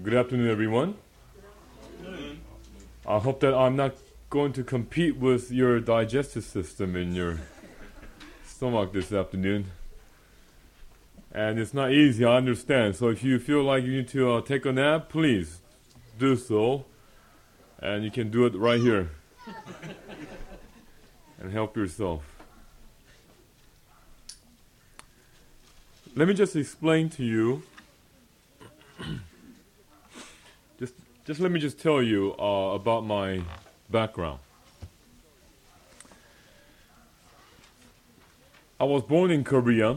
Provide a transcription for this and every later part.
Good afternoon, everyone. I hope that I'm not going to compete with your digestive system in your stomach this afternoon. And it's not easy, I understand. So if you feel like you need to uh, take a nap, please do so. And you can do it right here. and help yourself. Let me just explain to you just let me just tell you uh, about my background. I was born in Korea,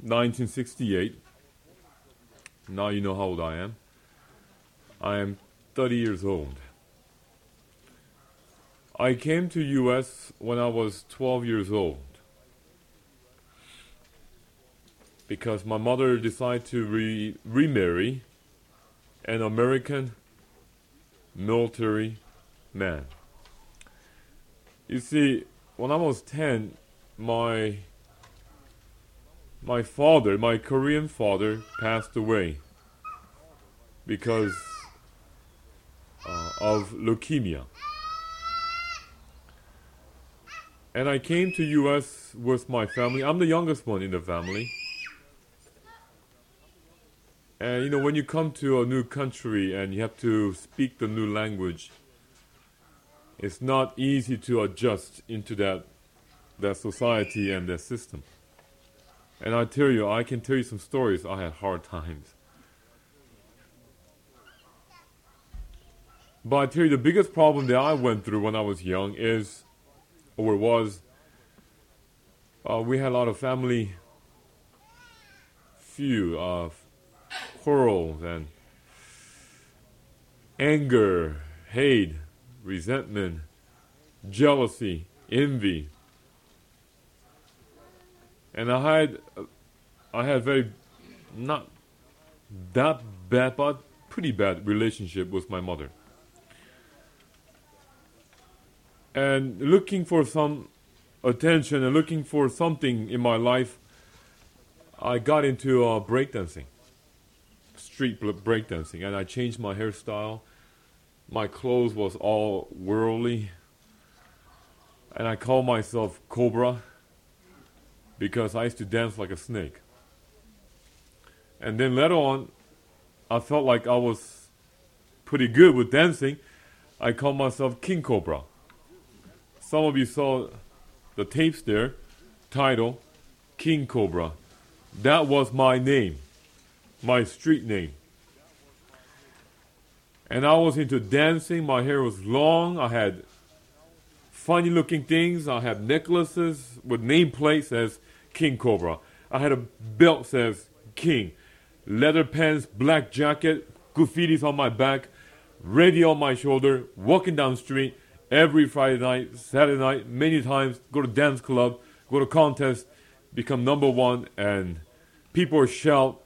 1968. Now you know how old I am. I am 30 years old. I came to US when I was 12 years old because my mother decided to re- remarry an American military man. You see, when I was 10, my my father, my Korean father, passed away because uh, of leukemia. And I came to US with my family. I'm the youngest one in the family. And you know, when you come to a new country and you have to speak the new language, it's not easy to adjust into that that society and that system. And I tell you, I can tell you some stories. I had hard times. But I tell you, the biggest problem that I went through when I was young is, or was, uh, we had a lot of family feud, uh, and anger, hate, resentment, jealousy, envy. And I had, I had very, not that bad, but pretty bad relationship with my mother. And looking for some attention and looking for something in my life, I got into uh, breakdancing street breakdancing, and I changed my hairstyle. My clothes was all worldly, and I called myself Cobra because I used to dance like a snake. And then later on, I felt like I was pretty good with dancing. I called myself King Cobra. Some of you saw the tapes there, title King Cobra. That was my name my street name. And I was into dancing. My hair was long. I had funny looking things. I had necklaces with nameplates as King Cobra. I had a belt says King. Leather pants, black jacket, graffitis on my back, radio on my shoulder, walking down street every Friday night, Saturday night, many times, go to dance club, go to contest, become number one, and people shout,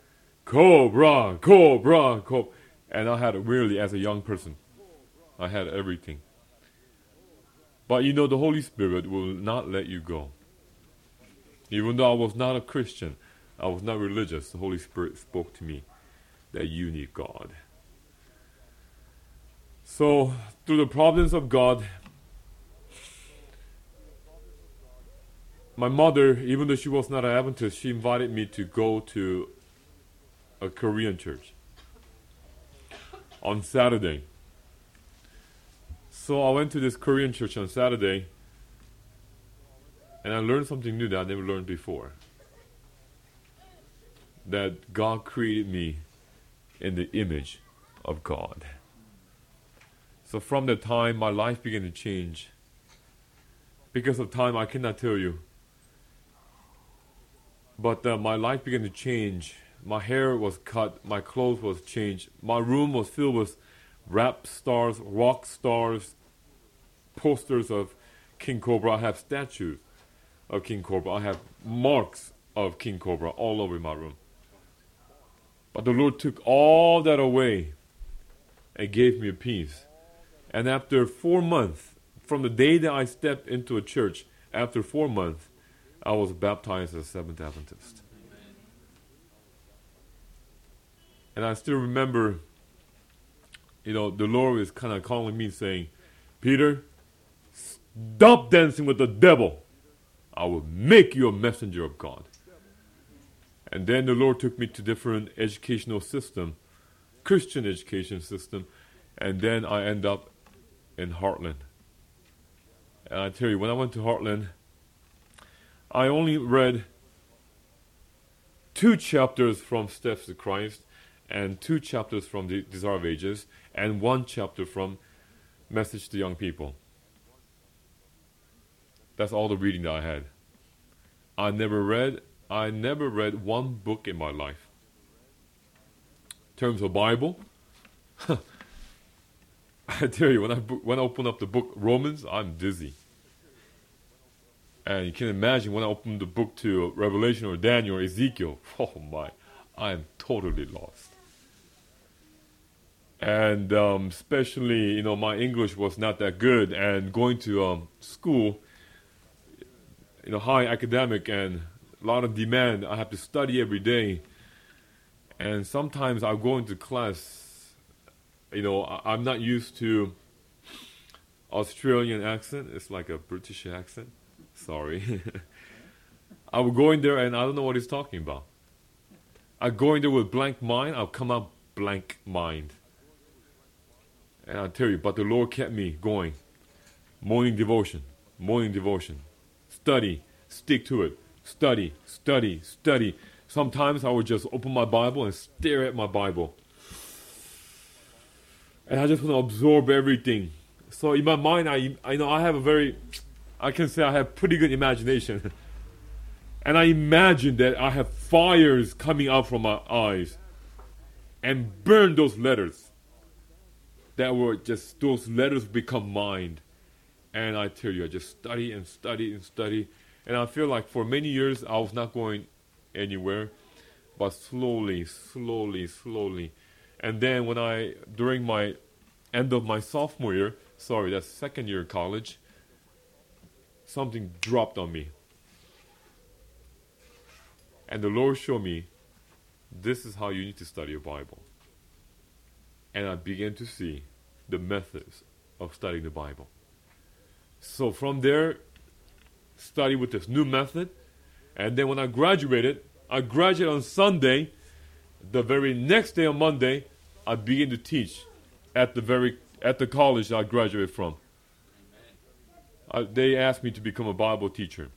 Cobra, Cobra, Cobra. And I had really, as a young person, I had everything. But you know, the Holy Spirit will not let you go. Even though I was not a Christian, I was not religious, the Holy Spirit spoke to me that you need God. So, through the providence of God, my mother, even though she was not an Adventist, she invited me to go to a Korean church on Saturday. So I went to this Korean church on Saturday and I learned something new that I never learned before. That God created me in the image of God. So from that time, my life began to change. Because of time, I cannot tell you. But uh, my life began to change my hair was cut, my clothes was changed. My room was filled with rap stars, rock stars, posters of King Cobra. I have statues of King Cobra. I have marks of King Cobra all over my room. But the Lord took all that away and gave me a peace. And after four months, from the day that I stepped into a church, after four months, I was baptized as a Seventh Adventist. And I still remember you know, the Lord is kind of calling me saying, Peter, stop dancing with the devil. I will make you a messenger of God. And then the Lord took me to different educational system, Christian education system, and then I end up in Hartland. And I tell you, when I went to Hartland, I only read two chapters from Steps to Christ and two chapters from the Desire of Ages and one chapter from Message to Young People. That's all the reading that I had. I never read I never read one book in my life. In terms of Bible, I tell you, when I when I open up the book Romans, I'm dizzy. And you can imagine when I open the book to Revelation or Daniel or Ezekiel, oh my, I am totally lost. And um, especially, you know, my English was not that good, and going to um, school, you know, high academic and a lot of demand. I have to study every day, and sometimes I go into class. You know, I, I'm not used to Australian accent. It's like a British accent. Sorry. I would go in there and I don't know what he's talking about. I go in there with blank mind. I'll come out blank mind. And I tell you, but the Lord kept me going. Morning devotion, morning devotion. Study, stick to it. Study, study, study. Sometimes I would just open my Bible and stare at my Bible. And I just want to absorb everything. So in my mind, I, I know I have a very, I can say I have pretty good imagination. and I imagine that I have fires coming out from my eyes and burn those letters that were just those letters become mine. And I tell you, I just study and study and study. And I feel like for many years I was not going anywhere, but slowly, slowly, slowly. And then when I, during my end of my sophomore year, sorry, that's second year of college, something dropped on me. And the Lord showed me this is how you need to study your Bible and I began to see the methods of studying the Bible. So from there, study with this new method, and then when I graduated, I graduated on Sunday. The very next day on Monday, I began to teach at the very at the college I graduated from. Uh, they asked me to become a Bible teacher.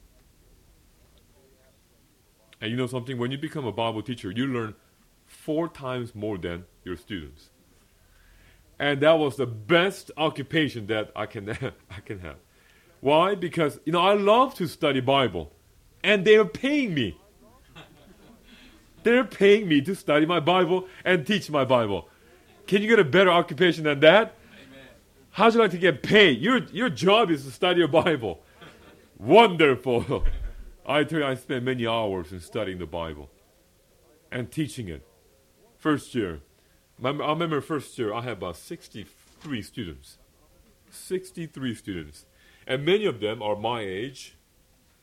And you know something? When you become a Bible teacher, you learn four times more than your students and that was the best occupation that I can I can have. Why? Because you know I love to study Bible, and they are paying me. They're paying me to study my Bible and teach my Bible. Can you get a better occupation than that? Amen. How'd you like to get paid? Your your job is to study your Bible. Wonderful. I tell you, I spent many hours in studying the Bible and teaching it. First year, I remember first year I had about 63 students. 63 students. And many of them are my age,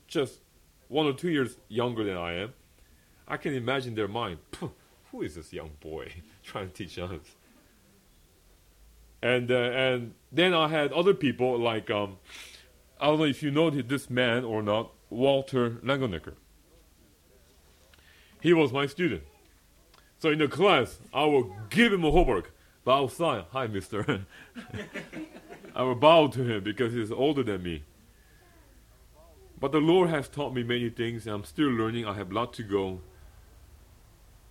just one or two years younger than I am. I can imagine their mind. Who is this young boy trying to teach us? And uh, and then I had other people like um, I don't know if you know this man or not, Walter Langenecker. He was my student. So in the class, I will give him a homework. But outside, hi, mister. I will bow to him because he's older than me. But the Lord has taught me many things, and I'm still learning. I have a lot to go.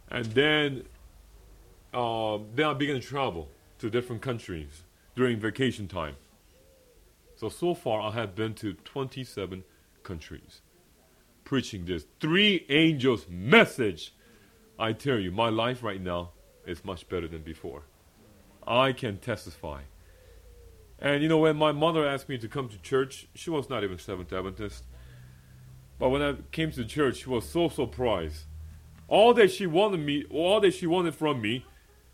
And then, uh, then I began to travel to different countries during vacation time. So, so far, I have been to 27 countries preaching this three angels message I tell you, my life right now is much better than before. I can testify. And you know, when my mother asked me to come to church, she was not even Seventh Adventist. But when I came to church, she was so surprised. All that she wanted me, all that she wanted from me,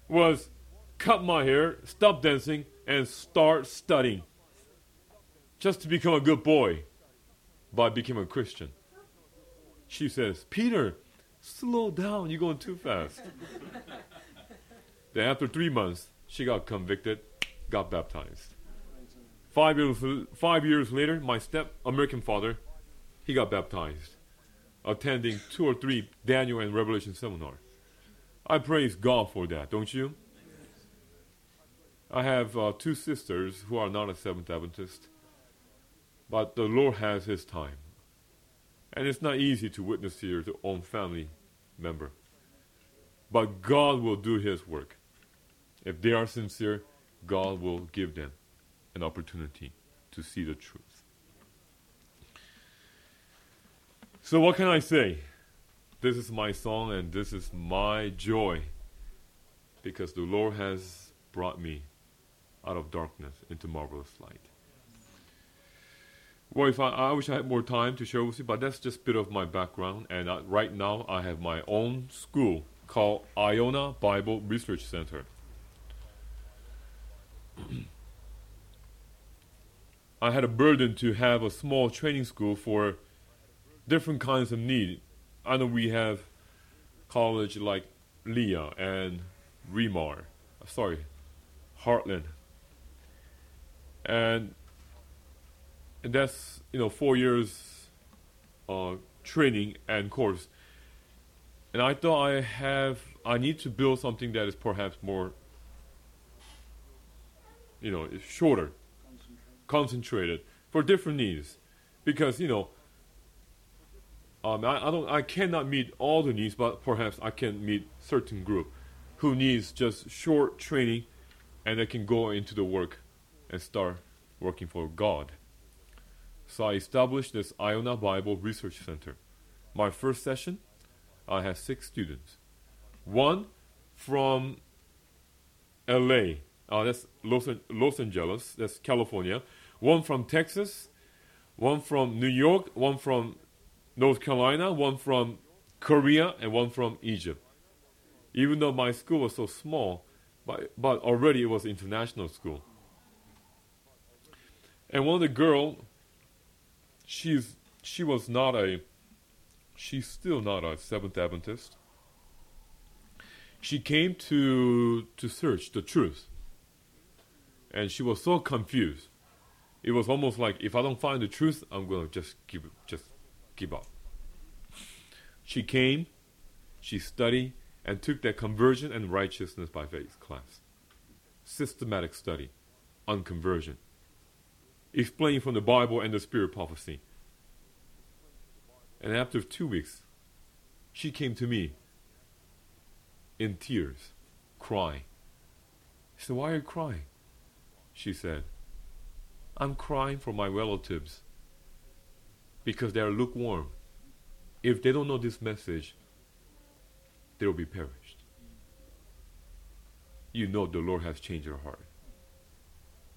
was cut my hair, stop dancing, and start studying. Just to become a good boy. But I became a Christian. She says, Peter, Slow down, you're going too fast. then after three months, She got convicted, got baptized. Five years, five years later, my step American father, he got baptized, attending two or three Daniel and Revelation seminar. I praise God for that, don't you? I have uh, two sisters who are not a Seventh Adventist, but the Lord has His time. And it's not easy to witness to own family member. But God will do His work. If they are sincere, God will give them an opportunity to see the truth. So, what can I say? This is my song and this is my joy because the Lord has brought me out of darkness into marvelous light. Well, if I, I wish I had more time to share with you, but that's just a bit of my background. And uh, right now, I have my own school called Iona Bible Research Center. I had a burden to have a small training school for different kinds of need. I know we have college like Leah and Remar, sorry, Hartland, and and that's you know four years uh, training and course. And I thought I have I need to build something that is perhaps more you know shorter, concentrated for different needs, because you know. Um, I, I don't I cannot meet all the needs, but perhaps I can meet certain group who needs just short training, and they can go into the work and start working for God. So I established this Iona Bible Research Center. My first session, I had six students. One from LA, uh, that's Los, Los Angeles, that's California. One from Texas, one from New York, one from North Carolina, one from Korea, and one from Egypt. Even though my school was so small, but, but already it was international school. And one of the girl, she's she was not a she's still not a Seventh Adventist. She came to to search the truth. And she was so confused. It was almost like if I don't find the truth, I'm gonna just give just give up. She came, she studied, and took that conversion and righteousness by faith class. Systematic study on conversion explaining from the Bible and the Spirit prophecy. And after two weeks, she came to me in tears, crying. I said, Why are you crying? She said, I'm crying for my relatives because they are lukewarm. If they don't know this message, they will be perished. You know the Lord has changed her heart.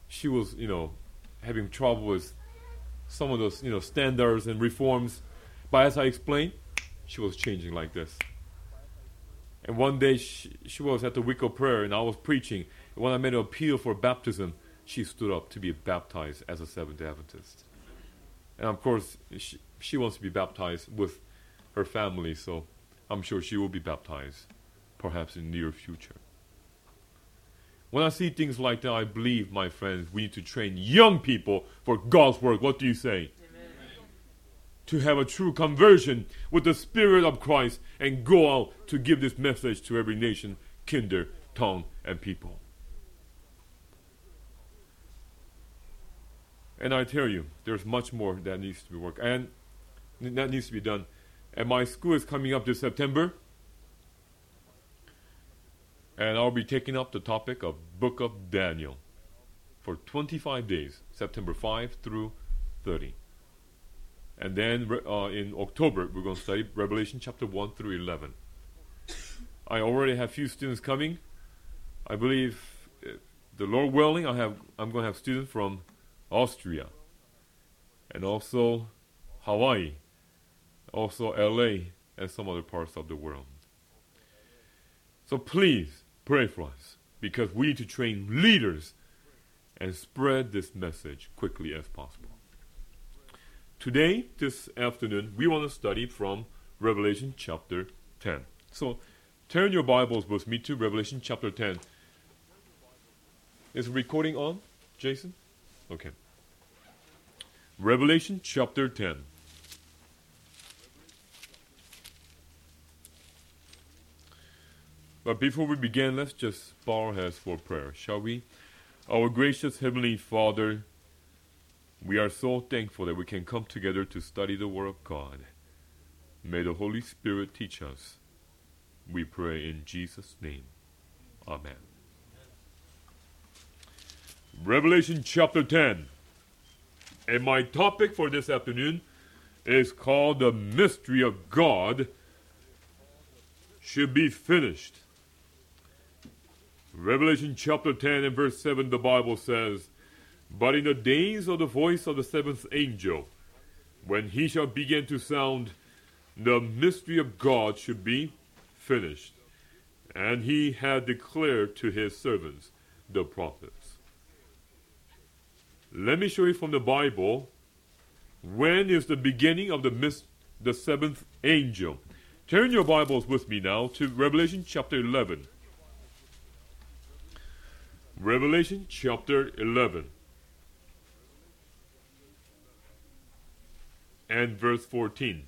She was, you know, having trouble with some of those, you know, standards and reforms. But as I explained, she was changing like this. And one day she, she was at the week of prayer, and I was preaching. And when I made an appeal for baptism, she stood up to be baptized as a Seventh Adventist. And of course, she, she wants to be baptized with her family, so I'm sure she will be baptized, perhaps in the near future. When I see things like that, I believe, my friends, we need to train young people for God's work. What do you say? Amen. To have a true conversion with the Spirit of Christ and go out to give this message to every nation, kinder, tongue, and people. And I tell you, there's much more that needs to be worked and that needs to be done. And my school is coming up this September and I'll be taking up the topic of Book of Daniel for 25 days, September 5 through 30. And then uh, in October, we're going to study Revelation chapter 1 through 11. I already have few students coming. I believe, uh, the Lord willing, I have I'm going to have students from Austria, and also Hawaii, also LA, and some other parts of the world. So please Pray for us because we need to train leaders and spread this message quickly as possible. Today, this afternoon, we want to study from Revelation chapter 10. So, turn your Bibles with me to Revelation chapter 10. Is recording on, Jason? Okay. Revelation chapter 10. But before we begin, let's just bow our heads for prayer, shall we? Our gracious Heavenly Father, we are so thankful that we can come together to study the Word of God. May the Holy Spirit teach us. We pray in Jesus' name. Amen. Revelation chapter 10. And my topic for this afternoon is called The Mystery of God Should Be Finished. Revelation chapter 10 and verse 7, the Bible says, But in the days of the voice of the seventh angel, when he shall begin to sound, the mystery of God should be finished. And he had declared to his servants, the prophets. Let me show you from the Bible when is the beginning of the the seventh angel. Turn your Bibles with me now to Revelation chapter 11. Revelation chapter 11 and verse 14.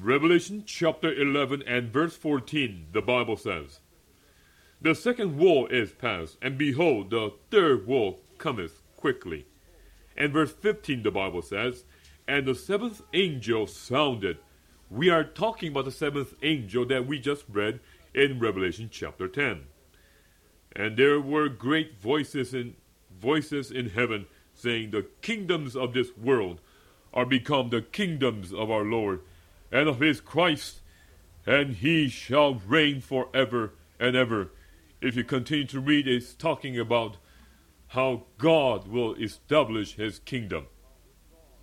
Revelation chapter 11 and verse 14, the Bible says, The second woe is past, and behold, the third woe cometh quickly. And verse 15, the Bible says, And the seventh angel sounded. We are talking about the seventh angel that we just read in Revelation chapter 10. And there were great voices in voices in heaven saying, The kingdoms of this world are become the kingdoms of our Lord and of his Christ, and he shall reign forever and ever. If you continue to read, it's talking about how God will establish his kingdom.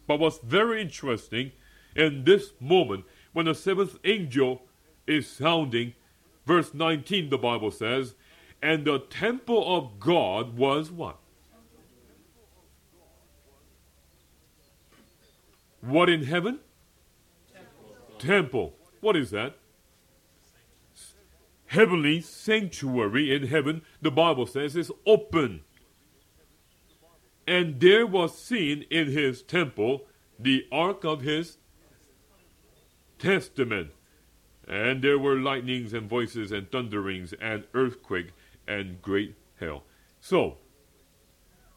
But what's very interesting in this moment, when the seventh angel is sounding, verse 19, the Bible says, and the temple of God was what? What in heaven? temple. What is that? Heavenly sanctuary in heaven, the Bible says, is open. And there was seen in his temple the ark of his testament. And there were lightnings and voices and thunderings and earthquake and great hail. So,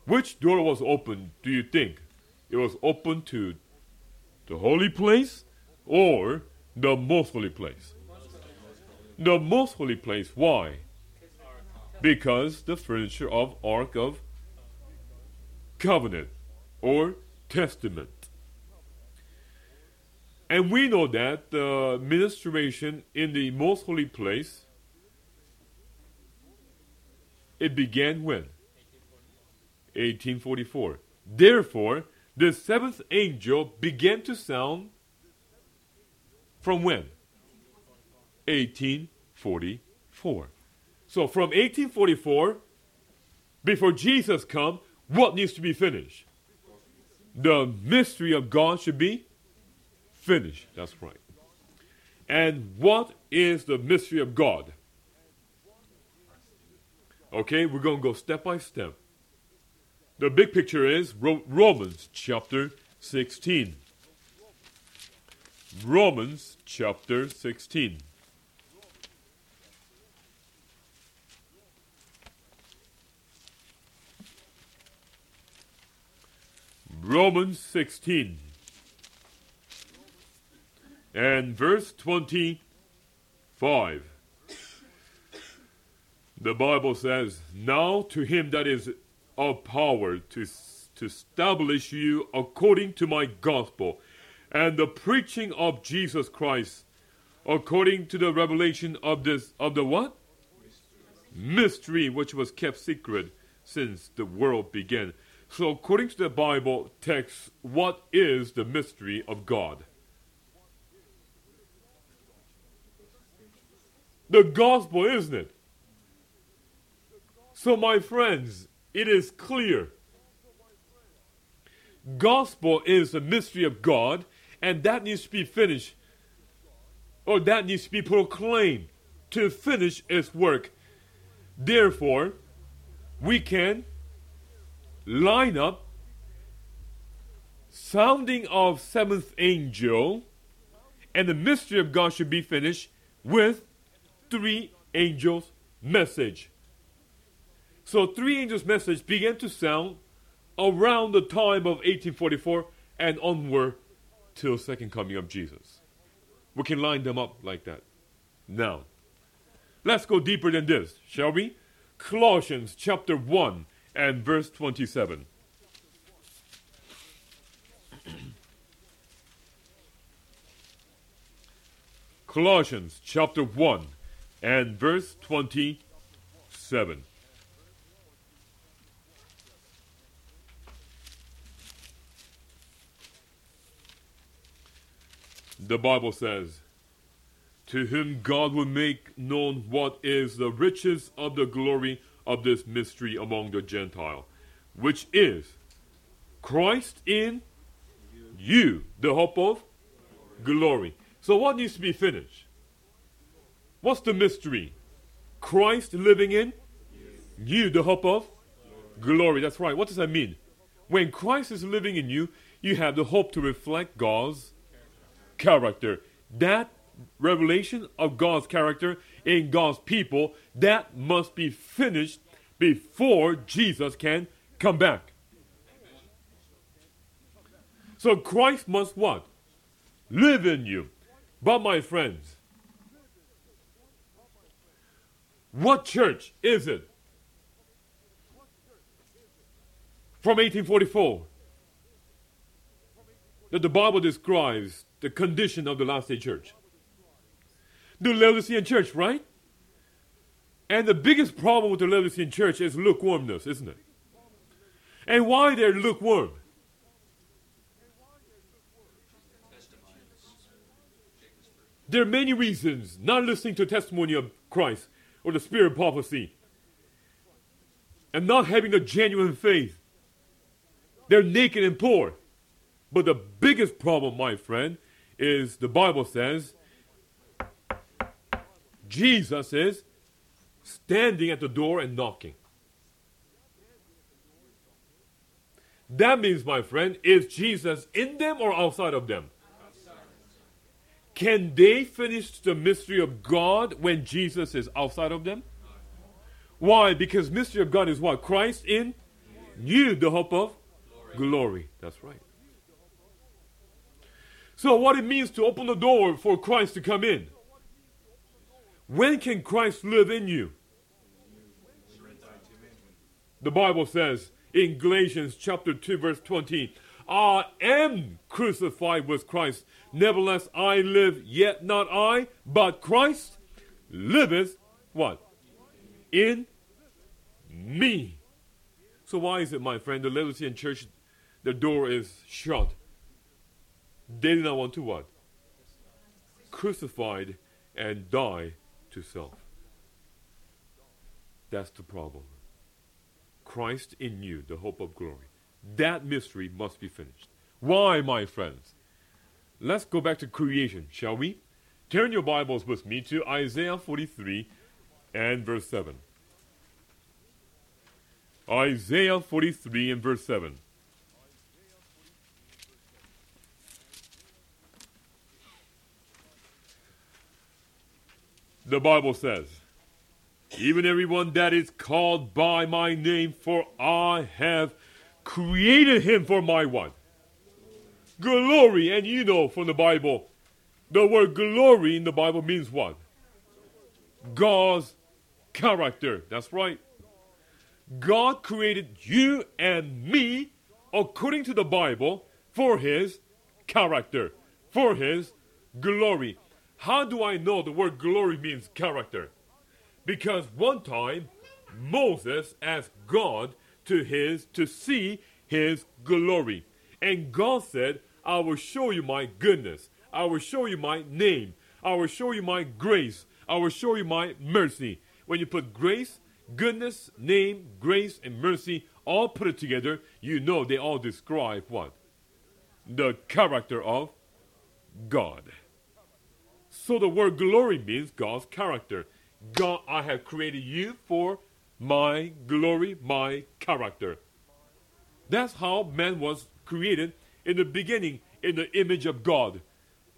which door was open, do you think? It was open to the holy place or the most holy place. The most holy place. Why? Because the furniture of Ark of Covenant or Testament. And we know that the ministration in the most holy place it began when? 1844. Therefore, the seventh angel began to sound from when? 1844. So from 1844, before Jesus come, what needs to be finished? The mystery of God should be finished. That's right. And what is the mystery of God? Okay, we're going to go step by step. The big picture is Romans chapter 16. Romans chapter 16. Romans 16 and verse 25. The Bible says, Now to him that is of power to, to establish you according to my gospel and the preaching of Jesus Christ according to the revelation of this of the what? Mystery. Mystery which was kept secret since the world began. So according to the Bible text, what is the mystery of God? The gospel, isn't it? So my friends, it is clear. Gospel is the mystery of God and that needs to be finished, or that needs to be proclaimed to finish its work. Therefore, we can line up sounding of seventh angel and the mystery of God should be finished with three angels message. So three angels message began to sound around the time of 1844 and onward till second coming of Jesus. We can line them up like that. Now, let's go deeper than this, shall we? Colossians chapter 1 and verse 27. Colossians chapter 1 and verse 27. The Bible says, To whom God will make known what is the riches of the glory of this mystery among the Gentile, which is Christ in you, the hope of glory. So, what needs to be finished? What's the mystery? Christ living in you, the hope of glory. That's right. What does that mean? When Christ is living in you, you have the hope to reflect God's character. That revelation of God's character in God's people, that must be finished before Jesus can come back. So Christ must what? Live in you. But my friends, what church is it from 1844 that the Bible describes the condition of the last day church? The Laodicean church, right? And the biggest problem with the Laodicean church is lukewarmness, isn't it? And why they're lukewarm? There are many reasons not listening to testimony of Christ or the spirit of prophecy and not having a genuine faith. They're naked and poor. But the biggest problem, my friend, is the Bible says Jesus is standing at the door and knocking. That means, my friend, is Jesus in them or outside of them? Can they finish the mystery of God when Jesus is outside of them? Why? Because mystery of God is what? Christ in you, the hope of glory. glory. That's right. So what it means to open the door for Christ to come in. When can Christ live in you? The Bible says in Galatians chapter 2 verse 20, I am crucified with Christ. Nevertheless, I live, yet not I, but Christ liveth what? In me. So why is it, my friend, the Laodicean church, the door is shut? They did not want to what? Crucified and die to self. That's the problem. Christ in you, the hope of glory. That mystery must be finished. Why, my friends? Let's go back to creation, shall we? Turn your Bibles with me to Isaiah 43 and verse 7. Isaiah 43 and verse 7. The Bible says, Even everyone that is called by my name, for I have created him for my one. Glory. And you know from the Bible, the word glory in the Bible means what? God's character. That's right. God created you and me according to the Bible for his character, for his glory. How do I know the word glory means character? Because one time Moses asked God to his to see his glory. And God said, I will show you my goodness. I will show you my name. I will show you my grace. I will show you my mercy. When you put grace, goodness, name, grace, and mercy all put it together, you know they all describe what? The character of God. So the word glory means God's character. God, I have created you for my glory, my character. That's how man was created in the beginning in the image of God.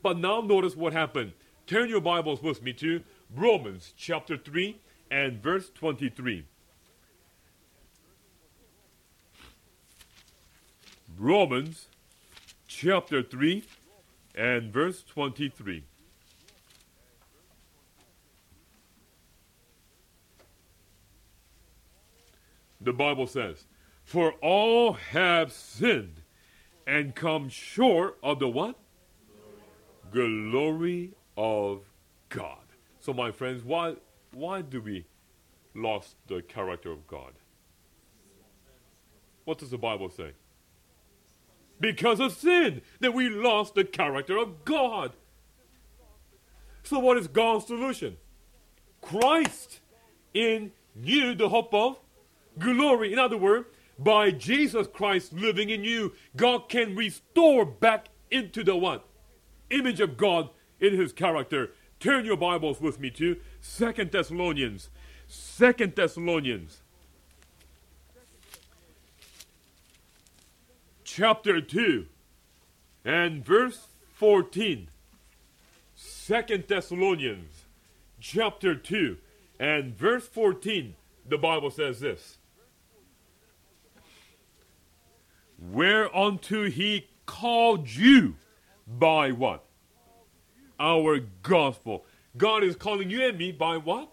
But now notice what happened. Turn your Bibles with me to Romans chapter 3 and verse 23. Romans chapter 3 and verse 23. The Bible says, For all have sinned and come short of the what? Glory, Glory of God. So my friends, why why do we lost the character of God? What does the Bible say? Because of sin, that we lost the character of God. So what is God's solution? Christ in you, the hope of glory. In other words, by Jesus Christ living in you, God can restore back into the one Image of God in his character. Turn your Bibles with me to Second Thessalonians. Second Thessalonians. Chapter 2 and verse 14. Second Thessalonians chapter 2 and verse 14. The Bible says this. Whereunto he called you by what? Our gospel. God is calling you and me by what?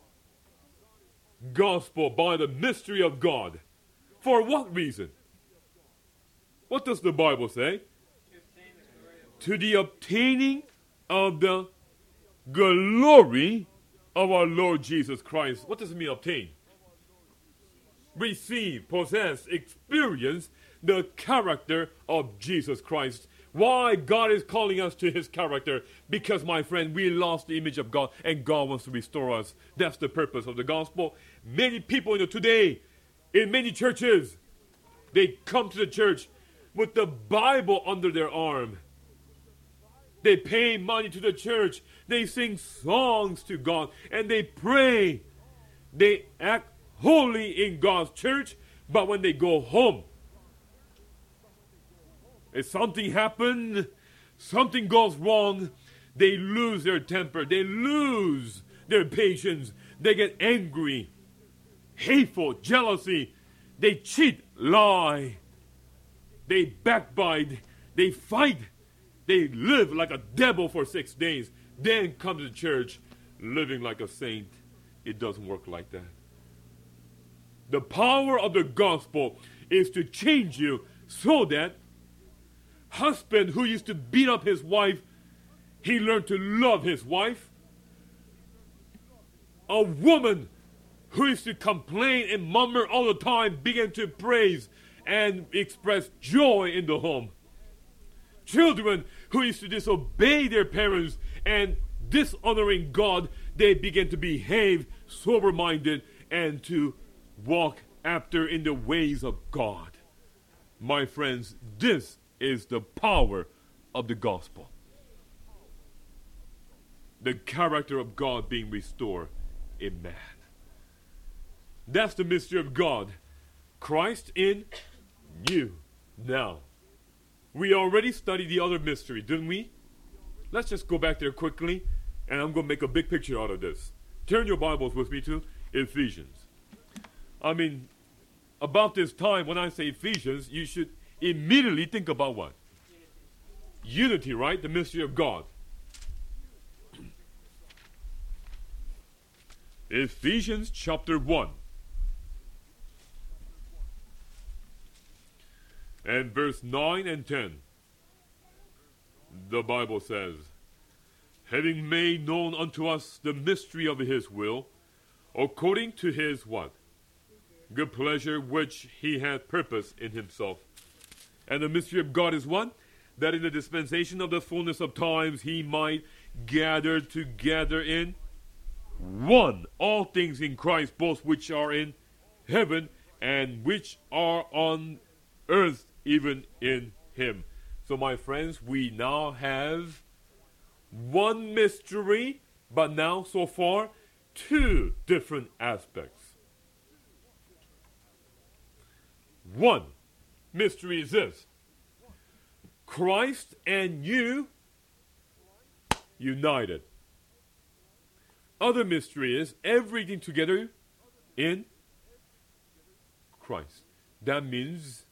Gospel, by the mystery of God. For what reason? What does the Bible say? To the obtaining of the glory of our Lord Jesus Christ. What does it mean, obtain? Receive, possess, experience the character of Jesus Christ. Why God is calling us to his character? Because, my friend, we lost the image of God and God wants to restore us. That's the purpose of the gospel. Many people you know, today, in many churches, they come to the church with the Bible under their arm. They pay money to the church. They sing songs to God and they pray. They act holy in God's church, but when they go home, if something happens, something goes wrong, they lose their temper, they lose their patience, they get angry, hateful, jealousy, they cheat, lie, they backbite, they fight, they live like a devil for six days, then come to church living like a saint. It doesn't work like that. The power of the gospel is to change you so that husband who used to beat up his wife, he learned to love his wife. A woman who used to complain and murmur all the time began to praise and express joy in the home. Children who used to disobey their parents and dishonoring God, they began to behave sober minded and to walk after in the ways of God. My friends, this is the power of the gospel. The character of God being restored in man. That's the mystery of God. Christ in you. Now, we already studied the other mystery, didn't we? Let's just go back there quickly, and I'm going to make a big picture out of this. Turn your Bibles with me to Ephesians. I mean, about this time, when I say Ephesians, you should immediately think about what? Unity, right? The mystery of God. Ephesians chapter 1 and verse 9 and 10. The Bible says, Having made known unto us the mystery of his will, according to his what? Good pleasure which he hath purposed in himself and the mystery of God is what? That in the dispensation of the fullness of times he might gather together in one all things in Christ, both which are in heaven and which are on earth, even in him. So, my friends, we now have one mystery, but now so far two different aspects. One mystery is this Christ and you united. Other mystery is everything together in Christ. That means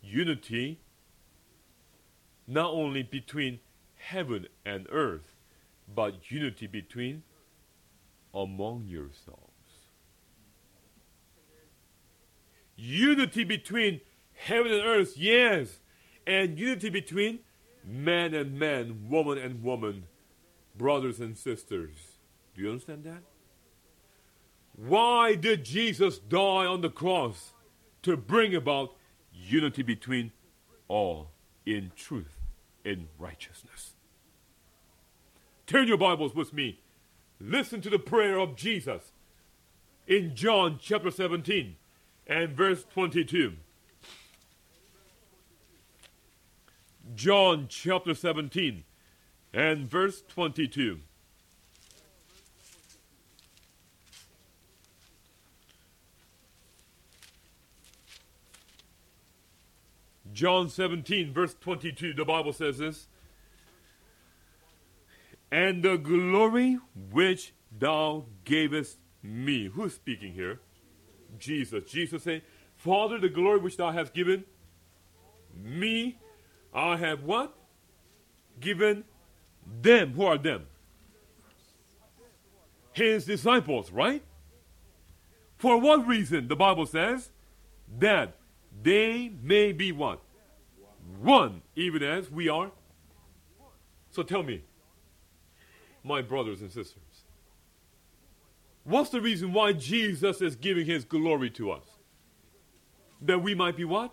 unity not only between heaven and earth, but unity between among yourselves. Unity between heaven and earth, yes, and unity between man and man, woman and woman, brothers and sisters. Do you understand that? Why did Jesus die on the cross? To bring about unity between all in truth, in righteousness. Turn your Bibles with me. Listen to the prayer of Jesus in John chapter 17 and verse 22. John chapter 17 and verse 22. John 17, verse 22, the Bible says this. And the glory which thou gavest me. Who's speaking here? Jesus. Jesus saying, Father, the glory which thou hast given me, I have what? Given them. Who are them? His disciples, right? For what reason? The Bible says that they may be what? One, even as we are. So tell me, my brothers and sisters, what's the reason why Jesus is giving his glory to us? That we might be what?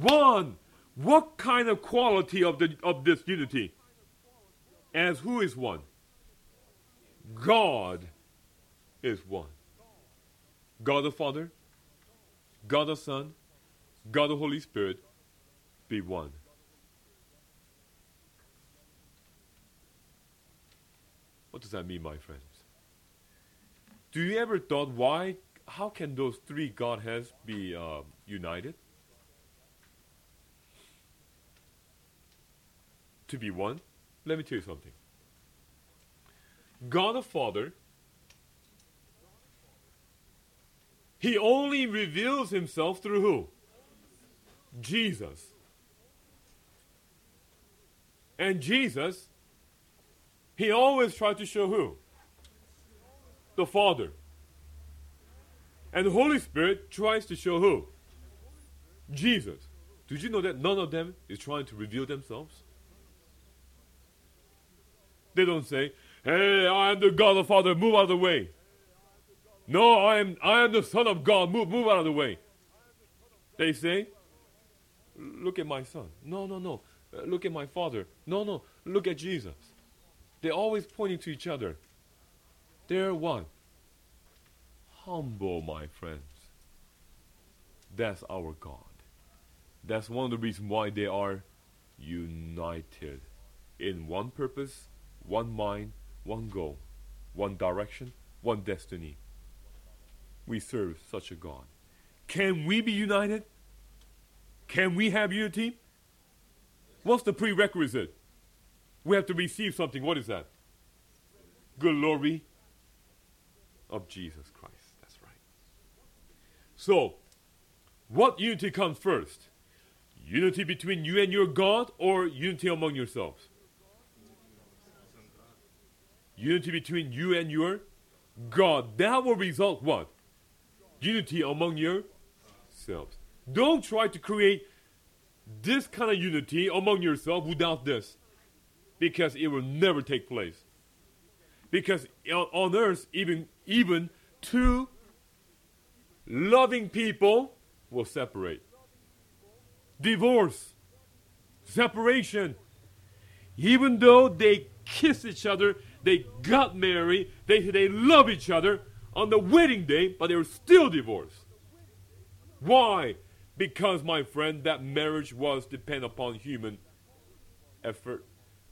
One. What kind of quality of, the, of this unity? As who is one? God is one. God the Father, God the Son, God the Holy Spirit be one. What does that mean, my friends? Do you ever thought why, how can those three Godheads be uh, united? To be one? Let me tell you something. God the Father, He only reveals Himself through who? Jesus. And Jesus, He always tried to show who? The Father. And the Holy Spirit tries to show who? Jesus. Did you know that none of them is trying to reveal themselves? They don't say, Hey, I am the God the Father, move out of the way. No, I am I am the Son of God, move move out of the way. They say, Look at my son. No, no, no. Uh, look at my father. No, no. Look at Jesus. They're always pointing to each other. They're one. Humble, my friends. That's our God. That's one of the reasons why they are united in one purpose, one mind, one goal, one direction, one destiny. We serve such a God. Can we be united? Can we have unity? What's the prerequisite? We have to receive something. What is that? Glory of Jesus Christ. That's right. So, what unity comes first? Unity between you and your God or unity among yourselves? Unity between you and your God. That will result what? Unity among yourselves. Don't try to create this kind of unity among yourself without this. Because it will never take place. Because on earth, even, even two loving people will separate. Divorce, separation. Even though they kiss each other, they got married, they, they love each other on the wedding day, but they were still divorced. Why? Because, my friend, that marriage was depend upon human effort,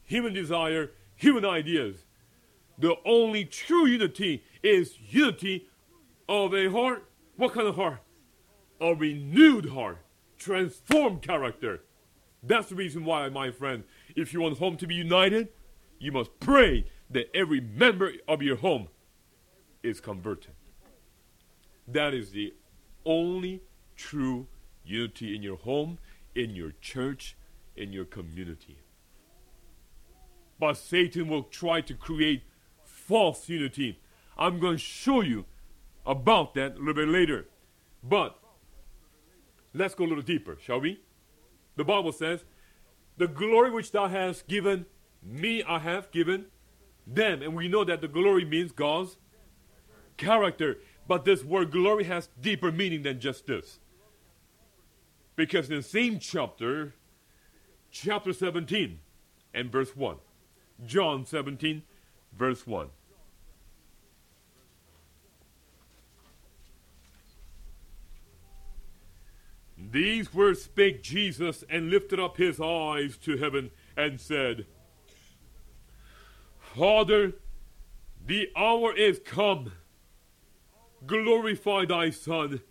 human desire, human ideas. The only true unity is unity of a heart. What kind of heart? a renewed heart, transformed character. That's the reason why, my friend, if you want home to be united, you must pray that every member of your home is converted. That is the only true unity in your home, in your church, in your community. But Satan will try to create false unity. I'm going to show you about that a little bit later. But let's go a little deeper, shall we? The Bible says, The glory which thou hast given me, I have given them. And we know that the glory means God's character. But this word glory has deeper meaning than just this. Because in the same chapter, chapter 17 and verse 1, John 17, verse 1. These words spake Jesus and lifted up his eyes to heaven and said, Father, the hour is come. Glorify thy Son,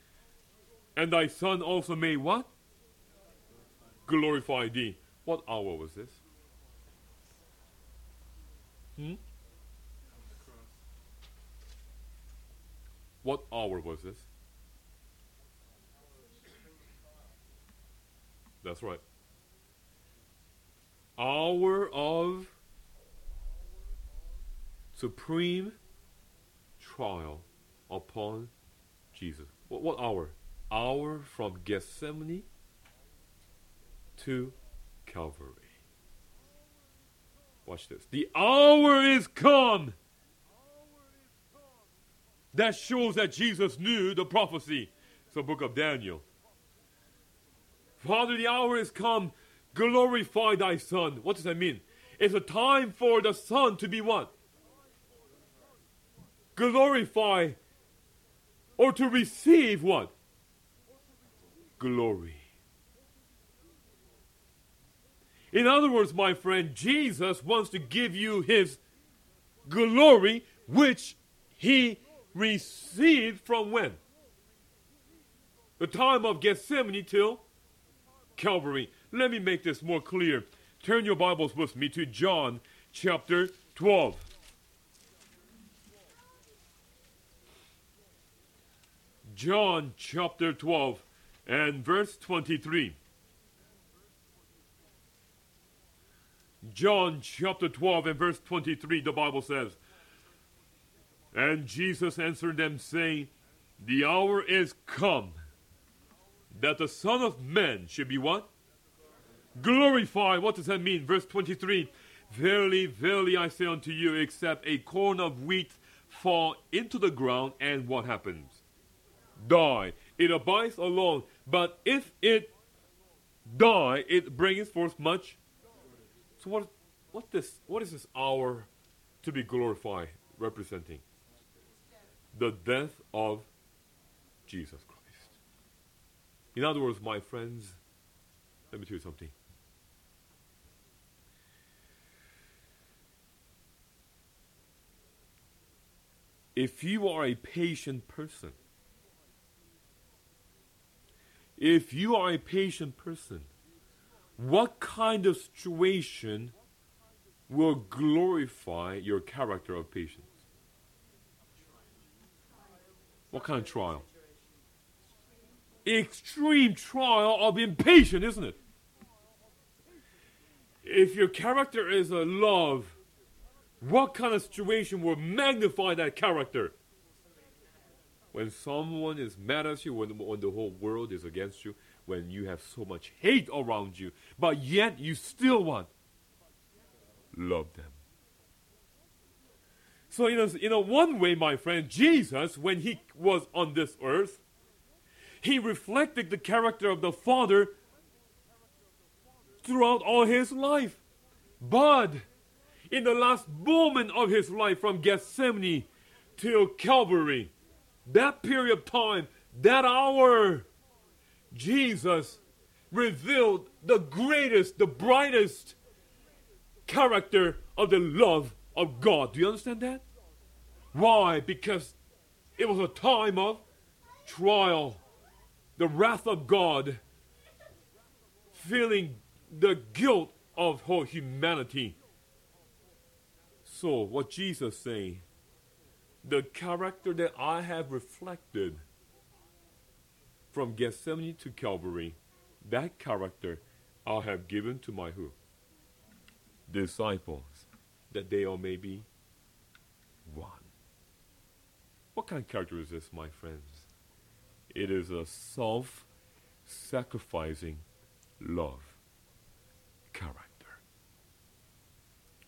and thy Son also may what? Glorify thee. What hour was this? Hmm? What hour was this? That's right. Hour of supreme trial upon Jesus. What, what hour? Hour from Gethsemane to Calvary. Watch this. The hour is come. That shows that Jesus knew the prophecy. It's the book of Daniel. Father, the hour is come. Glorify thy Son. What does that mean? It's a time for the Son to be what? Glorify or to receive what? Glory. In other words, my friend, Jesus wants to give you his glory, which he received from when? The time of Gethsemane till Calvary. Let me make this more clear. Turn your Bibles with me to John chapter 12. John chapter 12 and verse 23. John chapter 12 and verse 23, the Bible says, And Jesus answered them, saying, The hour is come that the Son of Man should be what? Glorified. What does that mean? Verse 23 Verily, verily, I say unto you, except a corn of wheat fall into the ground, and what happens? Die. It abides alone. But if it die, it brings forth much. So what? What this? What is this hour to be glorified representing? The death of Jesus Christ. In other words, my friends, let me tell you something. If you are a patient person, if you are a patient person, what kind of situation will glorify your character of patience? What kind of trial? extreme trial of impatience, isn't it? If your character is a love, what kind of situation will magnify that character? When someone is mad at you, when, when the whole world is against you, when you have so much hate around you, but yet you still want love them. So, in a, in a one way, my friend, Jesus, when he was on this earth, he reflected the character of the Father throughout all his life. But in the last moment of his life, from Gethsemane till Calvary, that period of time, that hour, Jesus revealed the greatest, the brightest character of the love of God. Do you understand that? Why? Because it was a time of trial the wrath of God, feeling the guilt of whole humanity. So, what Jesus saying, the character that I have reflected from Gethsemane to Calvary, that character I have given to my who? Disciples, that they all may be one. What kind of character is this, my friends? It is a self sacrificing love character.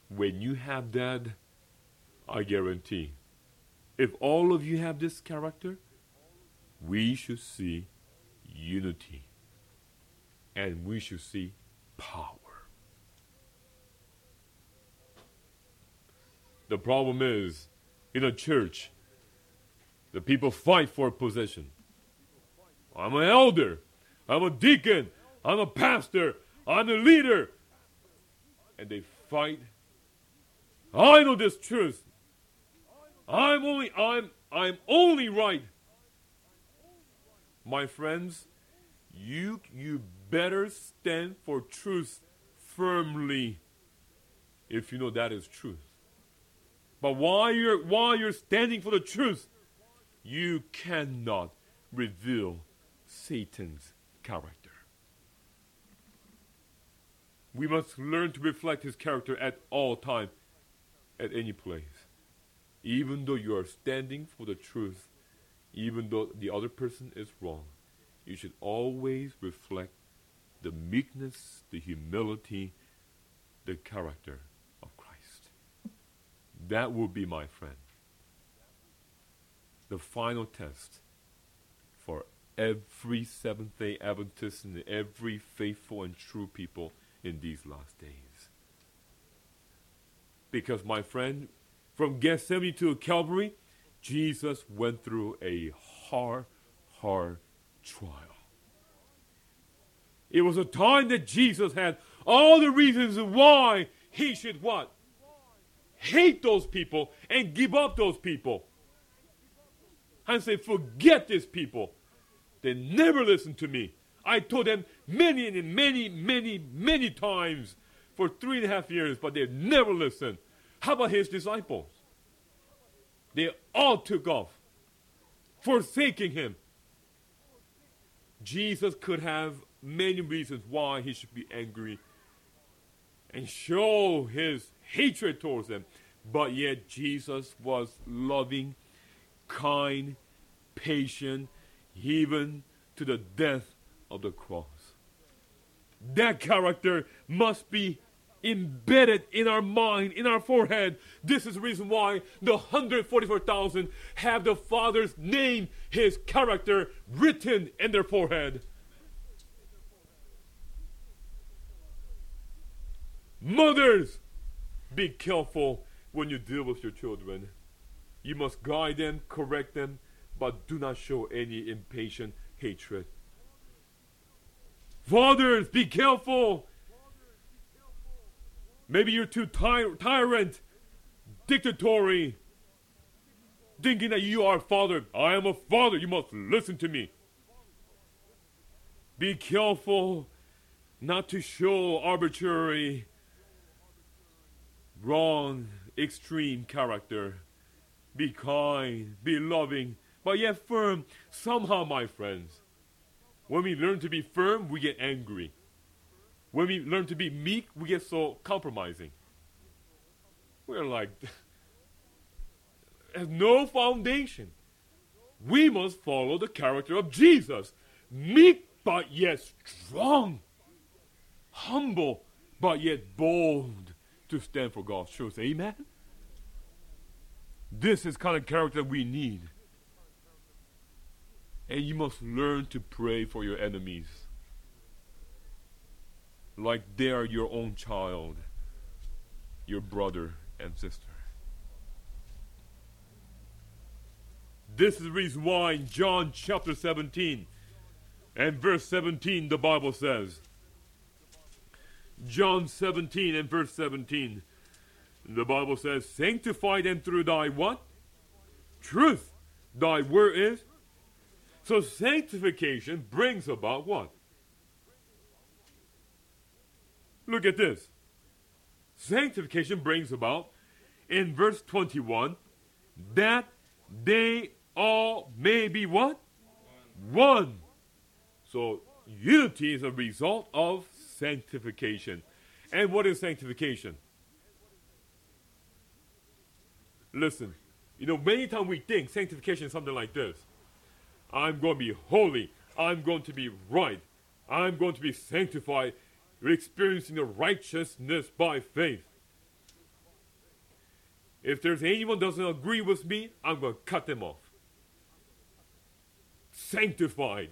When you have that, I guarantee, if all of you have this character, we should see unity and we should see power. The problem is, in a church, the people fight for position. I'm an elder. I'm a deacon. I'm a pastor. I'm a leader. And they fight. I know this truth. I'm only I'm I'm only right. My friends, you you better stand for truth firmly if you know that is truth. But while you're while you're standing for the truth, you cannot reveal Satan's character. We must learn to reflect his character at all time, at any place. Even though you are standing for the truth, even though the other person is wrong, you should always reflect the meekness, the humility, the character of Christ. That will be, my friend, the final test for every Seventh day Adventist and every faithful and true people in these last days. Because, my friend, from Gethsemane to Calvary, Jesus went through a hard, hard trial. It was a time that Jesus had all the reasons why he should what? Hate those people and give up those people. And say, forget these people. They never listened to me. I told them many and many, many, many times for three and a half years, but they never listened. How about his disciples? They all took off, forsaking him. Jesus could have many reasons why he should be angry and show his hatred towards them. But yet Jesus was loving, kind, patient, even to the death of the cross. That character must be embedded in our mind, in our forehead. This is the reason why the 144,000 have the Father's name, His character written in their forehead. Mothers, be careful when you deal with your children. You must guide them, correct them, but do not show any impatient hatred. Fathers, be careful. Maybe you're too ty- tyrant, dictatorial, thinking that you are a father. I am a father. You must listen to me. Be careful not to show arbitrary, wrong, extreme character. Be kind, be loving, but yet firm. Somehow, my friends, when we learn to be firm, we get angry. When we learn to be meek, we get so compromising. We're like, has no foundation. We must follow the character of Jesus. Meek, but yet strong. Humble, but yet bold to stand for God's truth. Amen? This is kind of character we need. And you must learn to pray for your enemies like they are your own child, your brother and sister. This is the reason why in John chapter 17 and verse 17 the Bible says, John 17 and verse 17, the Bible says, Sanctify them through thy what? Truth. Thy word is So sanctification brings about what? Look at this. Sanctification brings about, in verse 21, that they all may be what? One. So unity is a result of sanctification. And what is sanctification? Listen, you know, many times we think sanctification is something like this I'm going to be holy, I'm going to be right, I'm going to be sanctified, experiencing the righteousness by faith. If there's anyone doesn't agree with me, I'm going to cut them off. Sanctified.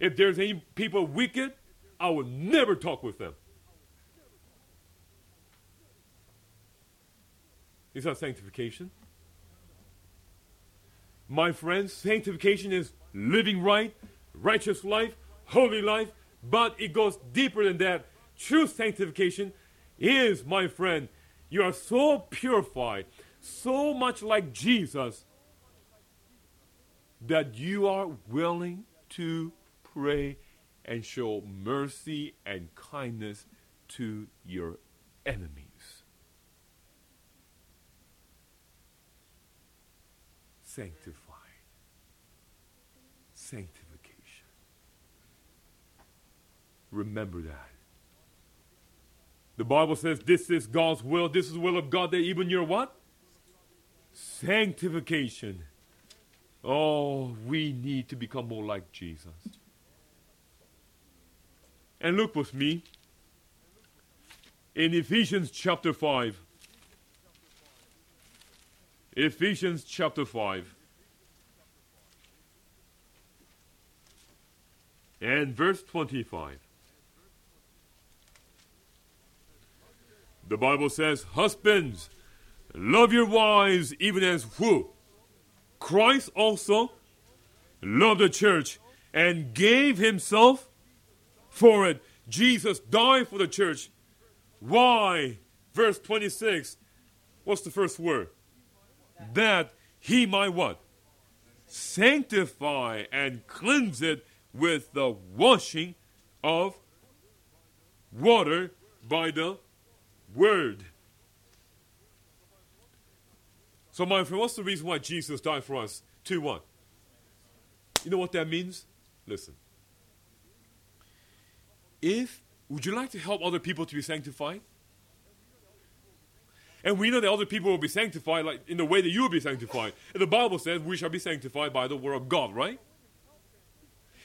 If there's any people wicked, I will never talk with them. Is that sanctification? My friends, sanctification is living right, righteous life, holy life, but it goes deeper than that. True sanctification is, my friend, you are so purified, so much like Jesus, that you are willing to pray and show mercy and kindness to your enemies. Sanctified. Sanctification. Remember that. The Bible says this is God's will. This is the will of God that even your what? Sanctification. Oh, we need to become more like Jesus. And look with me in Ephesians chapter 5. Ephesians chapter 5. And verse 25. The Bible says, Husbands, love your wives even as who? Christ also loved the church and gave himself for it. Jesus died for the church. Why? Verse 26. What's the first word? That he might what? Sanctify and cleanse it with the washing of water by the word. So, my friend, what's the reason why Jesus died for us? 2 1. You know what that means? Listen. If, would you like to help other people to be sanctified? And we know that other people will be sanctified like in the way that you will be sanctified. And the Bible says we shall be sanctified by the word of God, right?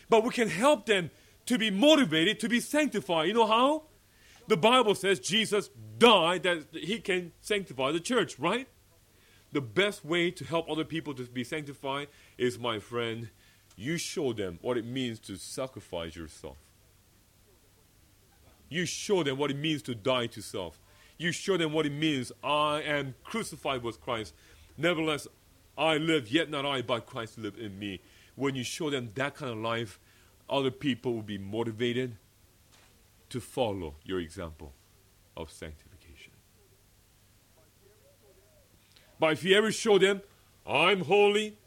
But we can help them to be motivated to be sanctified. You know how? The Bible says Jesus died that he can sanctify the church, right? The best way to help other people to be sanctified is, my friend, you show them what it means to sacrifice yourself. You show them what it means to die to self. You show them what it means. I am crucified with Christ. Nevertheless, I live, yet not I, but Christ live in me. When you show them that kind of life, other people will be motivated to follow your example of sanctification. But if you ever show them, I'm holy,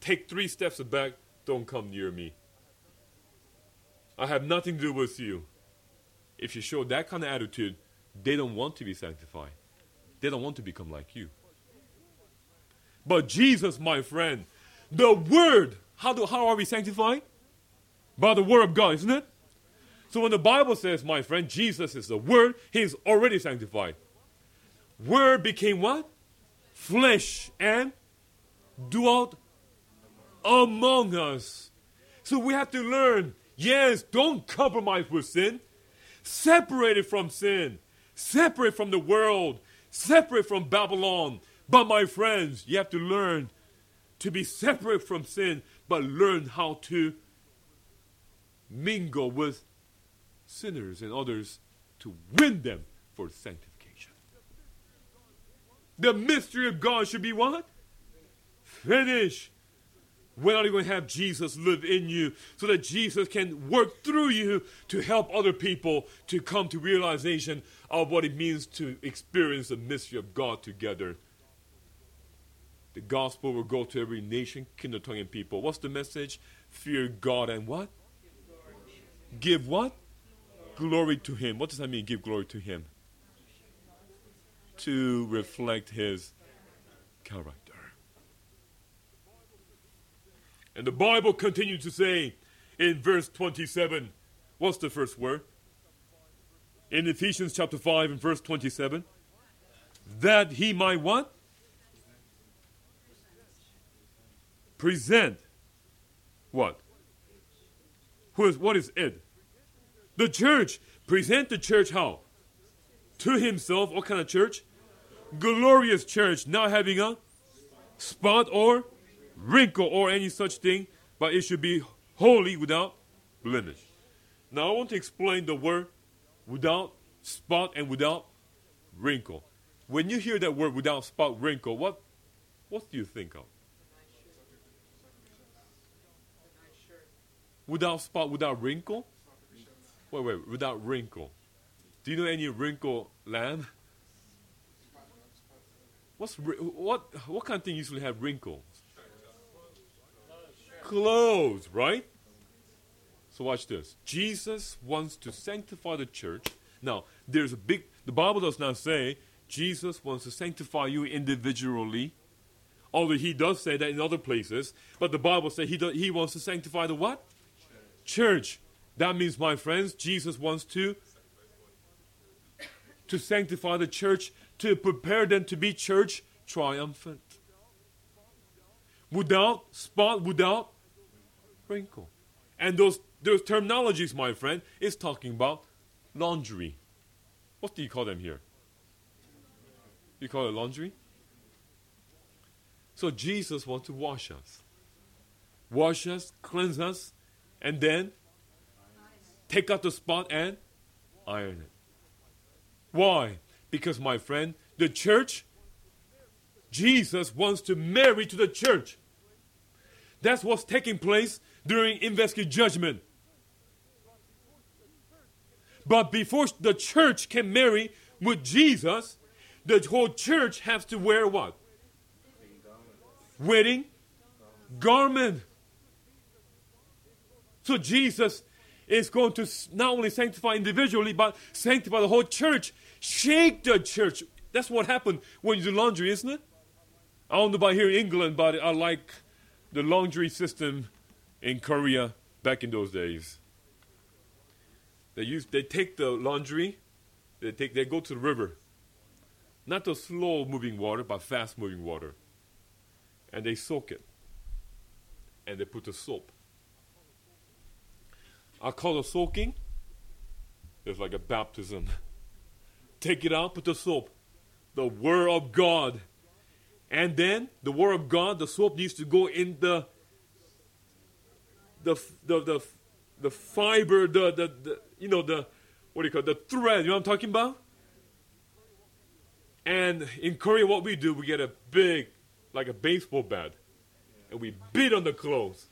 take three steps back, don't come near me. I have nothing to do with you. If you show that kind of attitude, they don't want to be sanctified. They don't want to become like you. But Jesus, my friend, the Word, how, do, how are we sanctified? By the Word of God, isn't it? So when the Bible says, my friend, Jesus is the Word, He is already sanctified. Word became what? Flesh and dwelt among us. So we have to learn yes, don't compromise with sin. Separate it from sin. Separate from the world. Separate from Babylon. But my friends, you have to learn to be separate from sin, but learn how to mingle with sinners and others to win them for sanctification. The mystery of God should be what? Finished. When are you going to have Jesus live in you so that Jesus can work through you to help other people to come to realization of what it means to experience the mystery of God together? The gospel will go to every nation, kindred, tongue, and people. What's the message? Fear God and what? Give what? Glory to Him. What does that mean, give glory to Him? To reflect His character. And the Bible continues to say in verse 27, what's the first word? In Ephesians chapter 5 and verse 27, that he might what? Present. What? Who is, what is it? The church. Present the church how? To himself. What kind of church? Glorious church, not having a spot or wrinkle or any such thing, but it should be holy without blemish. Now I want to explain the word without spot and without wrinkle. When you hear that word without spot wrinkle, what what do you think of? Without spot, without wrinkle? Wait, wait, without wrinkle. Do you know any wrinkle lamb? What's what what kind of thing usually have wrinkles? Clothes, right? So watch this. Jesus wants to sanctify the church. Now, there's a big the Bible does not say Jesus wants to sanctify you individually. Although he does say that in other places, but the Bible says he does, he wants to sanctify the what? Church. That means, my friends, Jesus wants to to sanctify the church, to prepare them to be church triumphant. Without spot, without wrinkle. And those those terminologies, my friend, is talking about laundry. What do you call them here? You call it laundry? So Jesus wants to wash us. Wash us, cleanse us, and then take out the spot and iron it. Why? Because, my friend, the church, Jesus wants to marry to the church. That's what's taking place during investigative judgment. But before the church can marry with Jesus, the whole church has to wear what? Wedding garment. So Jesus is going to not only sanctify individually, but sanctify the whole church. Shake the church. That's what happened when you do laundry, isn't it? I don't know about here in England, but I like the laundry system in Korea back in those days. They use they take the laundry, they take they go to the river. Not the slow moving water, but fast moving water. And they soak it. And they put the soap. I call it soaking. It's like a baptism. Take it out, put the soap. The Word of God. And then the Word of God, the soap needs to go in the the the the, the fiber, the, the the you know the what do you call it, the thread, you know what I'm talking about? And in Korea what we do, we get a big like a baseball bat and we beat on the clothes.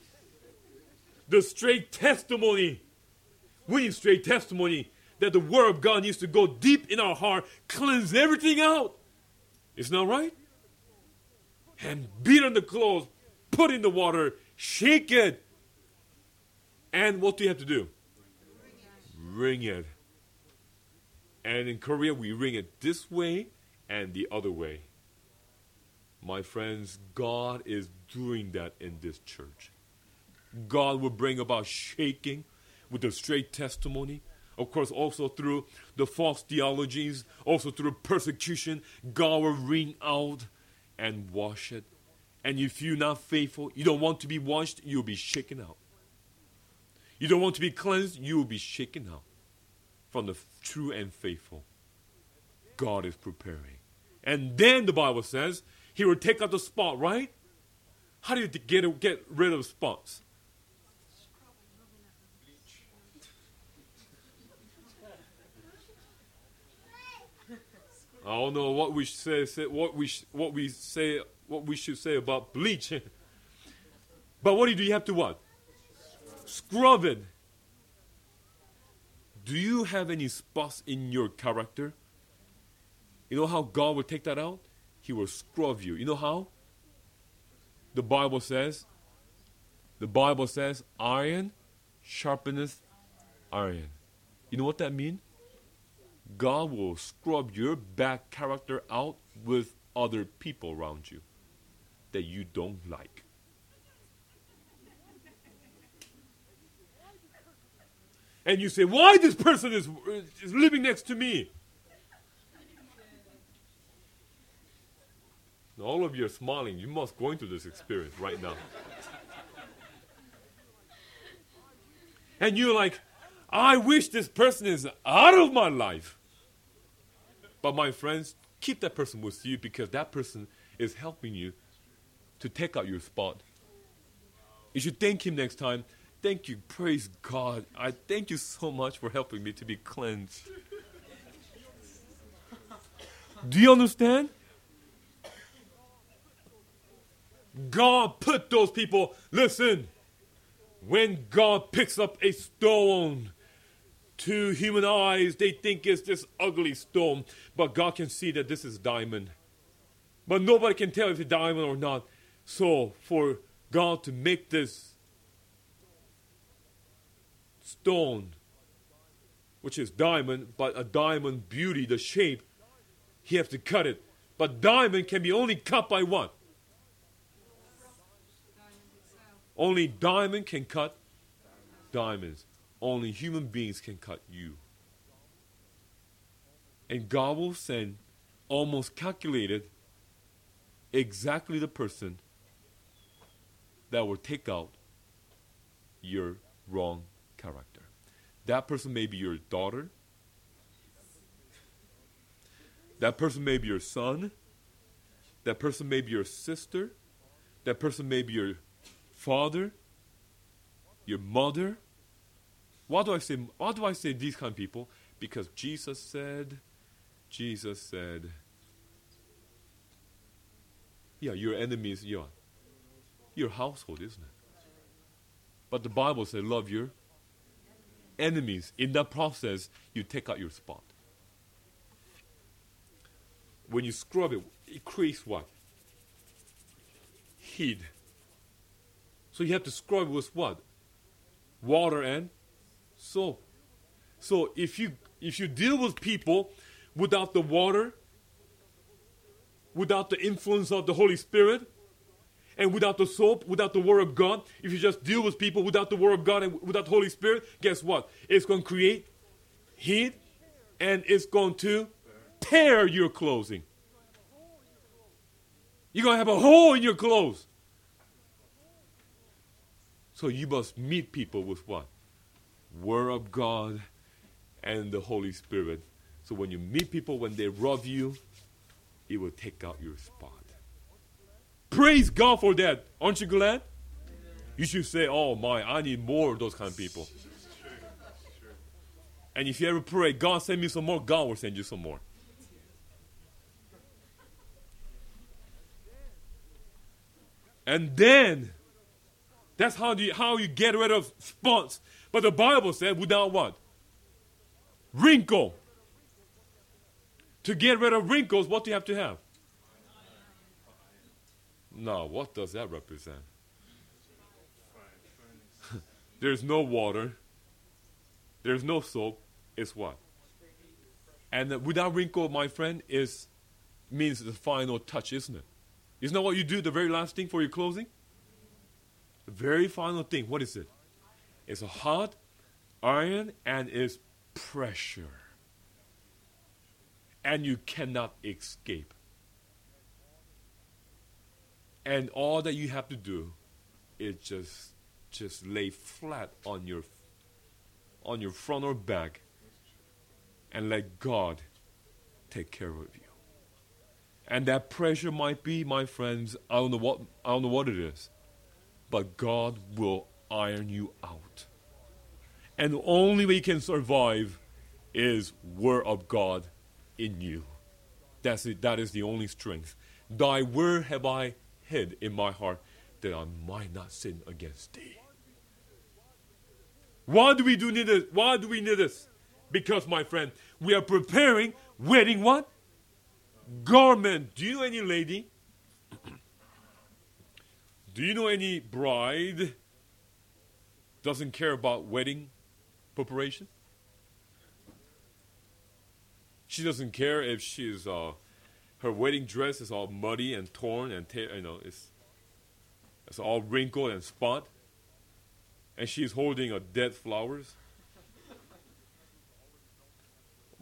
The straight testimony. We need straight testimony that the Word of God needs to go deep in our heart, cleanse everything out. Isn't that right? And beat on the clothes, put in the water, shake it. And what do you have to do? Wring it. And in Korea, we wring it this way and the other way. My friends, God is doing that in this church. God will bring about shaking with the straight testimony. Of course, also through the false theologies, also through persecution, God will wring out and wash it. And if you're not faithful, you don't want to be washed, you'll be shaken out. You don't want to be cleansed, you will be shaken out from the true and faithful. God is preparing. And then the Bible says he will take out the spot, right? How do you get, get rid of spots? I don't know what we say, say what we what we say what we should say about bleach. but what do you do? You have to what? Scrub it. Do you have any spots in your character? You know how God will take that out? He will scrub you. You know how? the Bible says, the Bible says, iron sharpeneth iron. You know what that means? God will scrub your bad character out with other people around you that you don't like. And you say, why this person is, is living next to me? All of you are smiling. You must go into this experience right now. and you're like, I wish this person is out of my life. But my friends, keep that person with you because that person is helping you to take out your spot. You should thank him next time. Thank you. Praise God. I thank you so much for helping me to be cleansed. Do you understand? God put those people, listen, when God picks up a stone, to human eyes, they think it's this ugly stone, but God can see that this is diamond. But nobody can tell if it's diamond or not. So, for God to make this stone, which is diamond, but a diamond beauty, the shape, he has to cut it. But diamond can be only cut by what? Only diamond can cut diamonds. Only human beings can cut you. And God will send almost calculated exactly the person that will take out your wrong character. That person may be your daughter. That person may be your son. That person may be your sister. That person may be your father, your mother, why do I say why do I say these kind of people? Because Jesus said, Jesus said, Yeah, your enemies, is your your household, isn't it? But the Bible says love your enemies. In that process, you take out your spot. When you scrub it, it creates what? Heat. So you have to scrub it with what? Water and soap. So if you if you deal with people without the water, without the influence of the Holy Spirit, and without the soap, without the Word of God, if you just deal with people without the Word of God and without the Holy Spirit, guess what? It's going to create heat and it's going to tear your clothing. You're going to have a hole in your clothes. So you must meet people with what? Word of God and the Holy Spirit. So when you meet people, when they rub you, it will take out your spot. Praise God for that. Aren't you glad? You should say, Oh my, I need more of those kind of people. And if you ever pray, God send me some more, God will send you some more. And then that's how you how you get rid of spots but the Bible said, without what? Wrinkle. To get rid of wrinkles, what do you have to have? Now, what does that represent? There's no water. There's no soap. It's what? And without wrinkle, my friend, is means the final touch, isn't it? Isn't that what you do, the very last thing for your closing? The very final thing, what is it? It's a hot iron and is pressure. And you cannot escape. And all that you have to do is just just lay flat on your on your front or back and let God take care of you. And that pressure might be, my friends, I don't know what I don't know what it is. But God will iron you out. And the only way you can survive is word of God in you. That's it. That is the only strength. Thy word have I hid in my heart that I might not sin against thee. Why do we do need this? Why do we need this? Because, my friend, we are preparing wedding what? Garment. Do you know any lady Do you know any bride doesn't care about wedding preparation? She doesn't care if she's uh, her wedding dress is all muddy and torn and ta- you know it's it's all wrinkled and spot, and she's holding a dead flowers.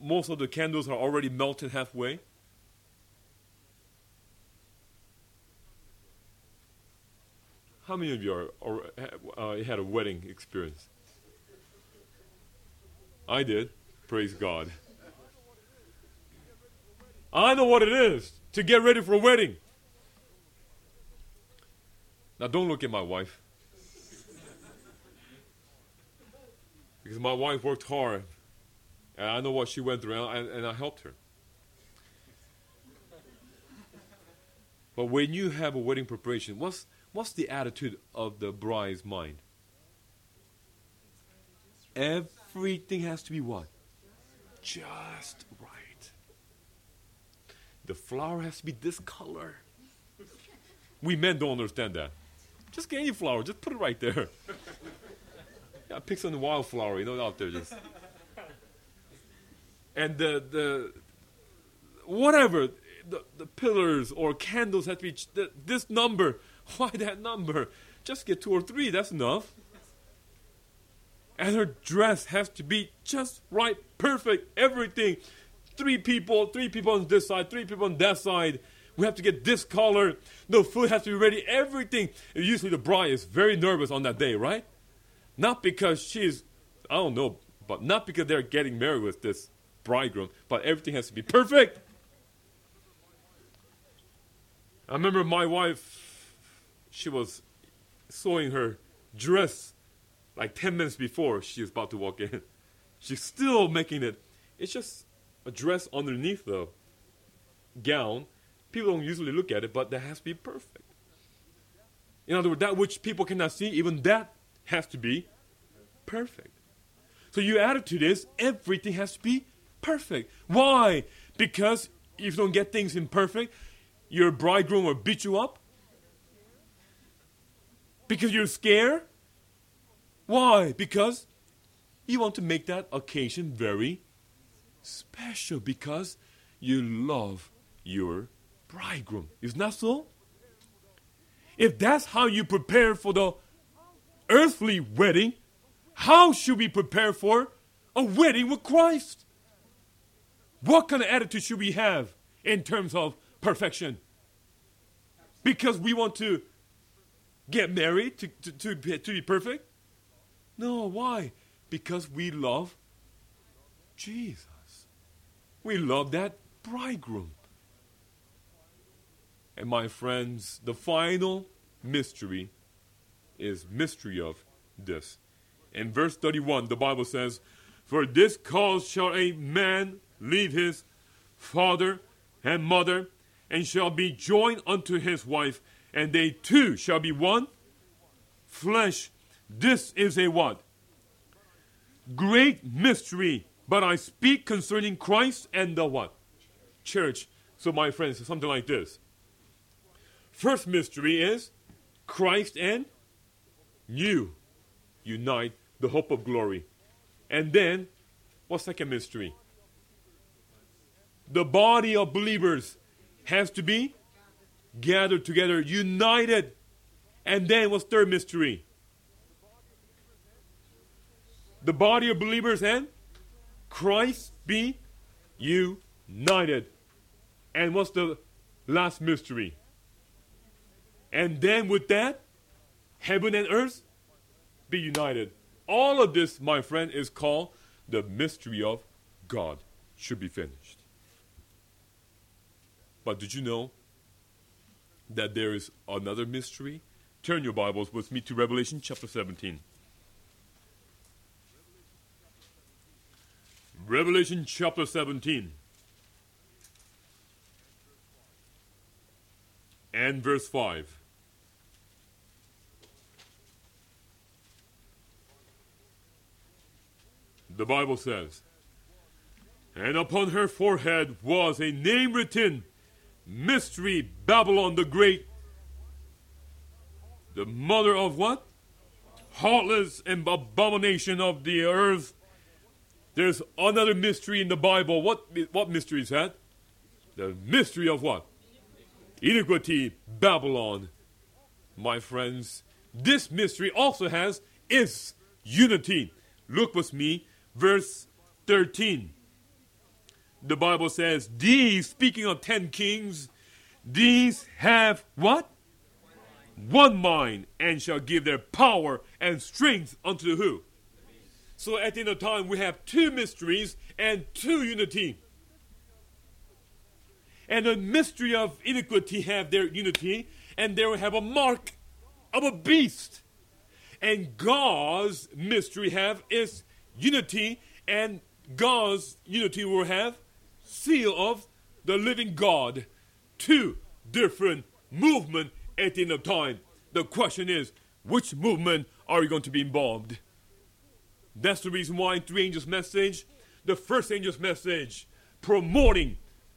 Most of the candles are already melted halfway. How many of you are, or, uh, had a wedding experience? I did. Praise God. I know what it is to get ready for a wedding. Now, don't look at my wife. because my wife worked hard, and I know what she went through, and, and I helped her. But when you have a wedding preparation, what's, what's the attitude of the bride's mind? Everything has to be what? Just right. The flower has to be this color. We men don't understand that. Just get any flower, just put it right there. yeah, pick some wildflower, you know, out there just. And the the whatever the, the pillars or candles have to be this number. Why that number? Just get two or three. That's enough. And her dress has to be just right, perfect, everything three people, three people on this side, three people on that side. We have to get this color. The food has to be ready. Everything. And usually the bride is very nervous on that day, right? Not because she's, I don't know, but not because they're getting married with this bridegroom, but everything has to be perfect. I remember my wife, she was sewing her dress like 10 minutes before she was about to walk in. She's still making it. It's just a dress underneath the gown, people don't usually look at it, but that has to be perfect. In other words, that which people cannot see, even that has to be perfect. So you your attitude is everything has to be perfect. Why? Because if you don't get things imperfect, your bridegroom will beat you up. Because you're scared. Why? Because you want to make that occasion very special because you love your bridegroom. Isn't that so? If that's how you prepare for the earthly wedding, how should we prepare for a wedding with Christ? What kind of attitude should we have in terms of perfection? Because we want to get married to, to, to, be, to be perfect? No, why? Because we love Jesus. We love that bridegroom. And my friends, the final mystery is mystery of this. In verse 31, the Bible says, For this cause shall a man leave his father and mother, and shall be joined unto his wife, and they two shall be one flesh. This is a what? Great mystery but I speak concerning Christ and the what? Church. So, my friends, something like this. First mystery is Christ and you unite the hope of glory. And then, what second mystery? The body of believers has to be gathered together, united. And then, what's third mystery? The body of believers and Christ be united. And what's the last mystery? And then with that, heaven and earth be united. All of this, my friend, is called the mystery of God. Should be finished. But did you know that there is another mystery? Turn your Bibles with me to Revelation chapter 17. Revelation chapter 17 and verse 5. The Bible says, And upon her forehead was a name written Mystery Babylon the Great, The mother of what? Heartless and abomination of the earth. There's another mystery in the Bible. What, what mystery is that? The mystery of what? Iniquity, Babylon. My friends, this mystery also has its unity. Look with me, verse 13. The Bible says, These, speaking of ten kings, these have what? One mind, and shall give their power and strength unto who? So at the end of time, we have two mysteries and two unity. And the mystery of iniquity have their unity, and they will have a mark of a beast. And God's mystery have its unity, and God's unity will have seal of the living God. Two different movement at the end of time. The question is, which movement are you going to be involved? That's the reason why in three angels' message, the first angel's message, promoting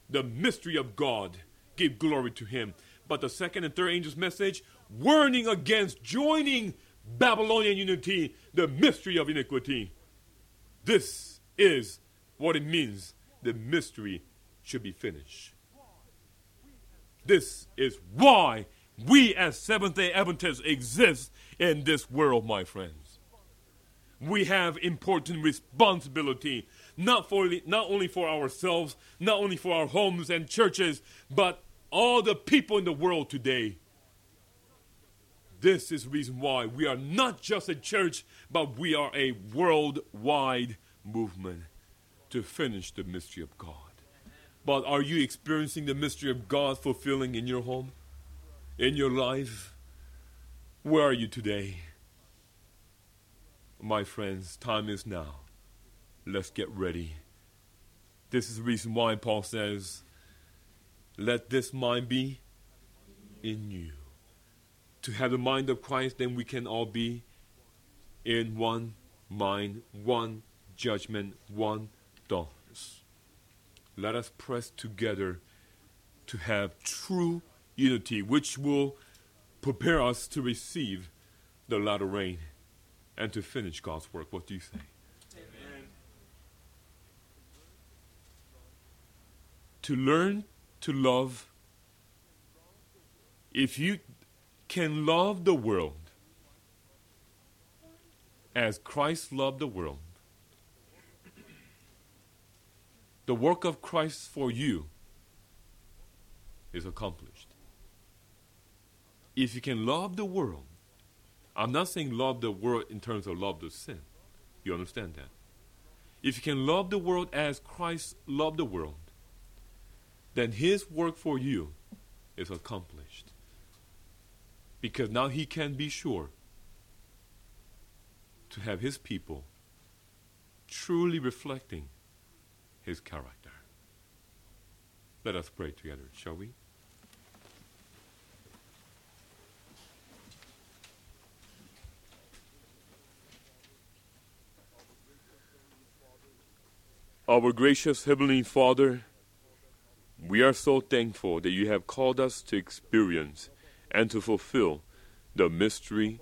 the mystery of God, give glory to Him. But the second and third angel's message, warning against joining Babylonian unity, the mystery of iniquity. This is what it means. The mystery should be finished. This is why we as Seventh day Adventists exist in this world, my friends. We have important responsibility, not, for, not only for ourselves, not only for our homes and churches, but all the people in the world today. This is the reason why we are not just a church, but we are a worldwide movement to finish the mystery of God. But are you experiencing the mystery of God fulfilling in your home, in your life? Where are you today? My friends, time is now. Let's get ready. This is the reason why Paul says, Let this mind be in you. To have the mind of Christ, then we can all be in one mind, one judgment, one Let us press together to have true unity, which will prepare us to receive the latter rain and to finish God's work. What do you say? Amen. To learn to love, if you can love the world as Christ loved the world, the work of Christ for you is accomplished. If you can love the world I'm not saying love the world in terms of love the sin. You understand that? If you can love the world as Christ loved the world, then his work for you is accomplished. Because now he can be sure to have his people truly reflecting his character. Let us pray together, shall we? Our gracious Heavenly Father, we are so thankful that you have called us to experience and to fulfill the mystery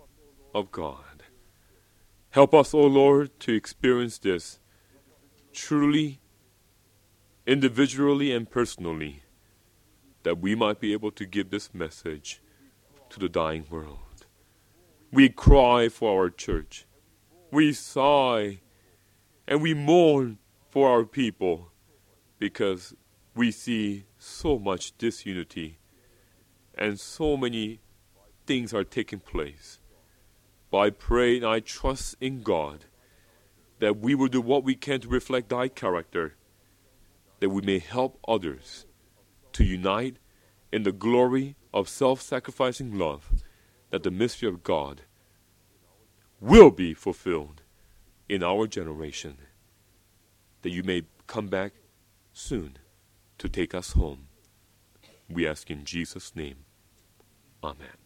of God. Help us, O Lord, to experience this truly, individually, and personally, that we might be able to give this message to the dying world. We cry for our church. We sigh and we mourn for our people because we see so much disunity and so many things are taking place. But I pray and I trust in God that we will do what we can to reflect thy character, that we may help others to unite in the glory of self sacrificing love, that the mystery of God will be fulfilled in our generation that you may come back soon to take us home. We ask in Jesus' name. Amen.